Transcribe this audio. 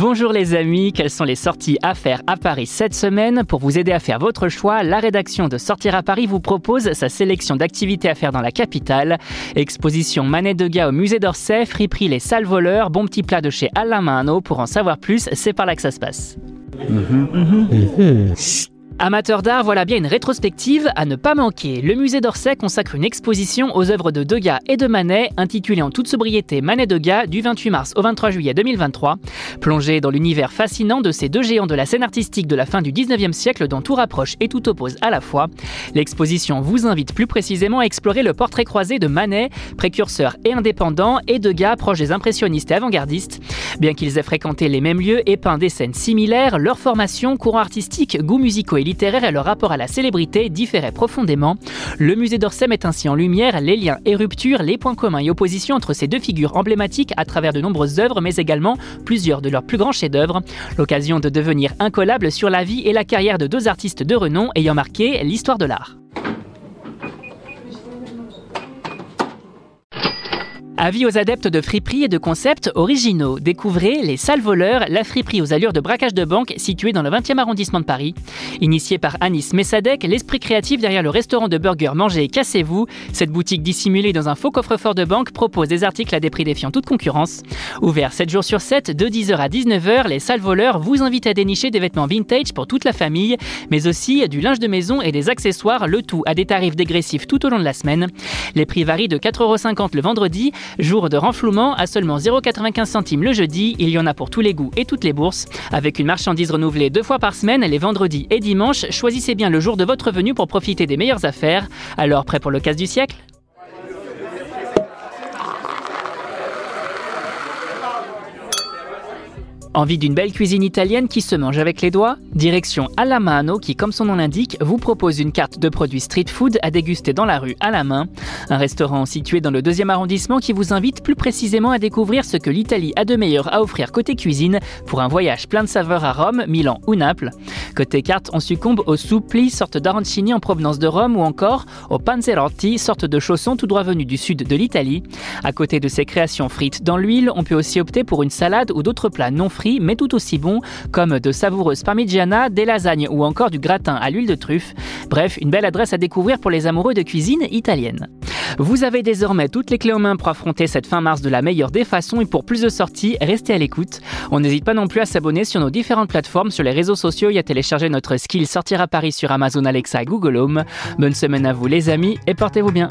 Bonjour les amis, quelles sont les sorties à faire à Paris cette semaine Pour vous aider à faire votre choix, la rédaction de Sortir à Paris vous propose sa sélection d'activités à faire dans la capitale. Exposition Manet de Gars au musée d'Orsay, friperie Les Salles Voleurs, bon petit plat de chez Alain Mahano. Pour en savoir plus, c'est par là que ça se passe. Amateurs d'art, voilà bien une rétrospective à ne pas manquer. Le musée d'Orsay consacre une exposition aux œuvres de Degas et de Manet, intitulée en toute sobriété Manet Degas, du 28 mars au 23 juillet 2023. Plongé dans l'univers fascinant de ces deux géants de la scène artistique de la fin du 19e siècle dont tout rapproche et tout oppose à la fois, l'exposition vous invite plus précisément à explorer le portrait croisé de Manet, précurseur et indépendant, et Degas, proche des impressionnistes et avant-gardistes. Bien qu'ils aient fréquenté les mêmes lieux et peint des scènes similaires, leur formation, courant artistique, goûts musicaux et littéraires et leur rapport à la célébrité différaient profondément. Le musée d'Orsay met ainsi en lumière les liens et ruptures, les points communs et oppositions entre ces deux figures emblématiques à travers de nombreuses œuvres, mais également plusieurs de leurs plus grands chefs-d'œuvre. L'occasion de devenir incollable sur la vie et la carrière de deux artistes de renom ayant marqué l'histoire de l'art. Avis aux adeptes de friperie et de concepts originaux. Découvrez Les Salles Voleurs, la friperie aux allures de braquage de banque située dans le 20e arrondissement de Paris. Initié par Anis Messadek, l'esprit créatif derrière le restaurant de burgers Mangez Cassez-vous, cette boutique dissimulée dans un faux coffre-fort de banque propose des articles à des prix défiant toute concurrence. Ouvert 7 jours sur 7, de 10h à 19h, les Salles Voleurs vous invitent à dénicher des vêtements vintage pour toute la famille, mais aussi du linge de maison et des accessoires, le tout à des tarifs dégressifs tout au long de la semaine. Les prix varient de 4,50€ le vendredi Jour de renflouement à seulement 0,95 centimes le jeudi, il y en a pour tous les goûts et toutes les bourses. Avec une marchandise renouvelée deux fois par semaine, les vendredis et dimanches, choisissez bien le jour de votre venue pour profiter des meilleures affaires. Alors, prêt pour le casse du siècle? Envie d'une belle cuisine italienne qui se mange avec les doigts Direction Alla Mano qui, comme son nom l'indique, vous propose une carte de produits street food à déguster dans la rue à la main. Un restaurant situé dans le deuxième arrondissement qui vous invite plus précisément à découvrir ce que l'Italie a de meilleur à offrir côté cuisine pour un voyage plein de saveurs à Rome, Milan ou Naples. Côté carte, on succombe au soupli, sorte d'arancini en provenance de Rome ou encore au panzerotti, sorte de chaussons tout droit venus du sud de l'Italie. À côté de ces créations frites dans l'huile, on peut aussi opter pour une salade ou d'autres plats non mais tout aussi bons, comme de savoureuses parmigiana, des lasagnes ou encore du gratin à l'huile de truffe. Bref, une belle adresse à découvrir pour les amoureux de cuisine italienne. Vous avez désormais toutes les clés en main pour affronter cette fin mars de la meilleure des façons et pour plus de sorties, restez à l'écoute. On n'hésite pas non plus à s'abonner sur nos différentes plateformes, sur les réseaux sociaux et à télécharger notre skill Sortir à Paris sur Amazon Alexa et Google Home. Bonne semaine à vous les amis et portez-vous bien.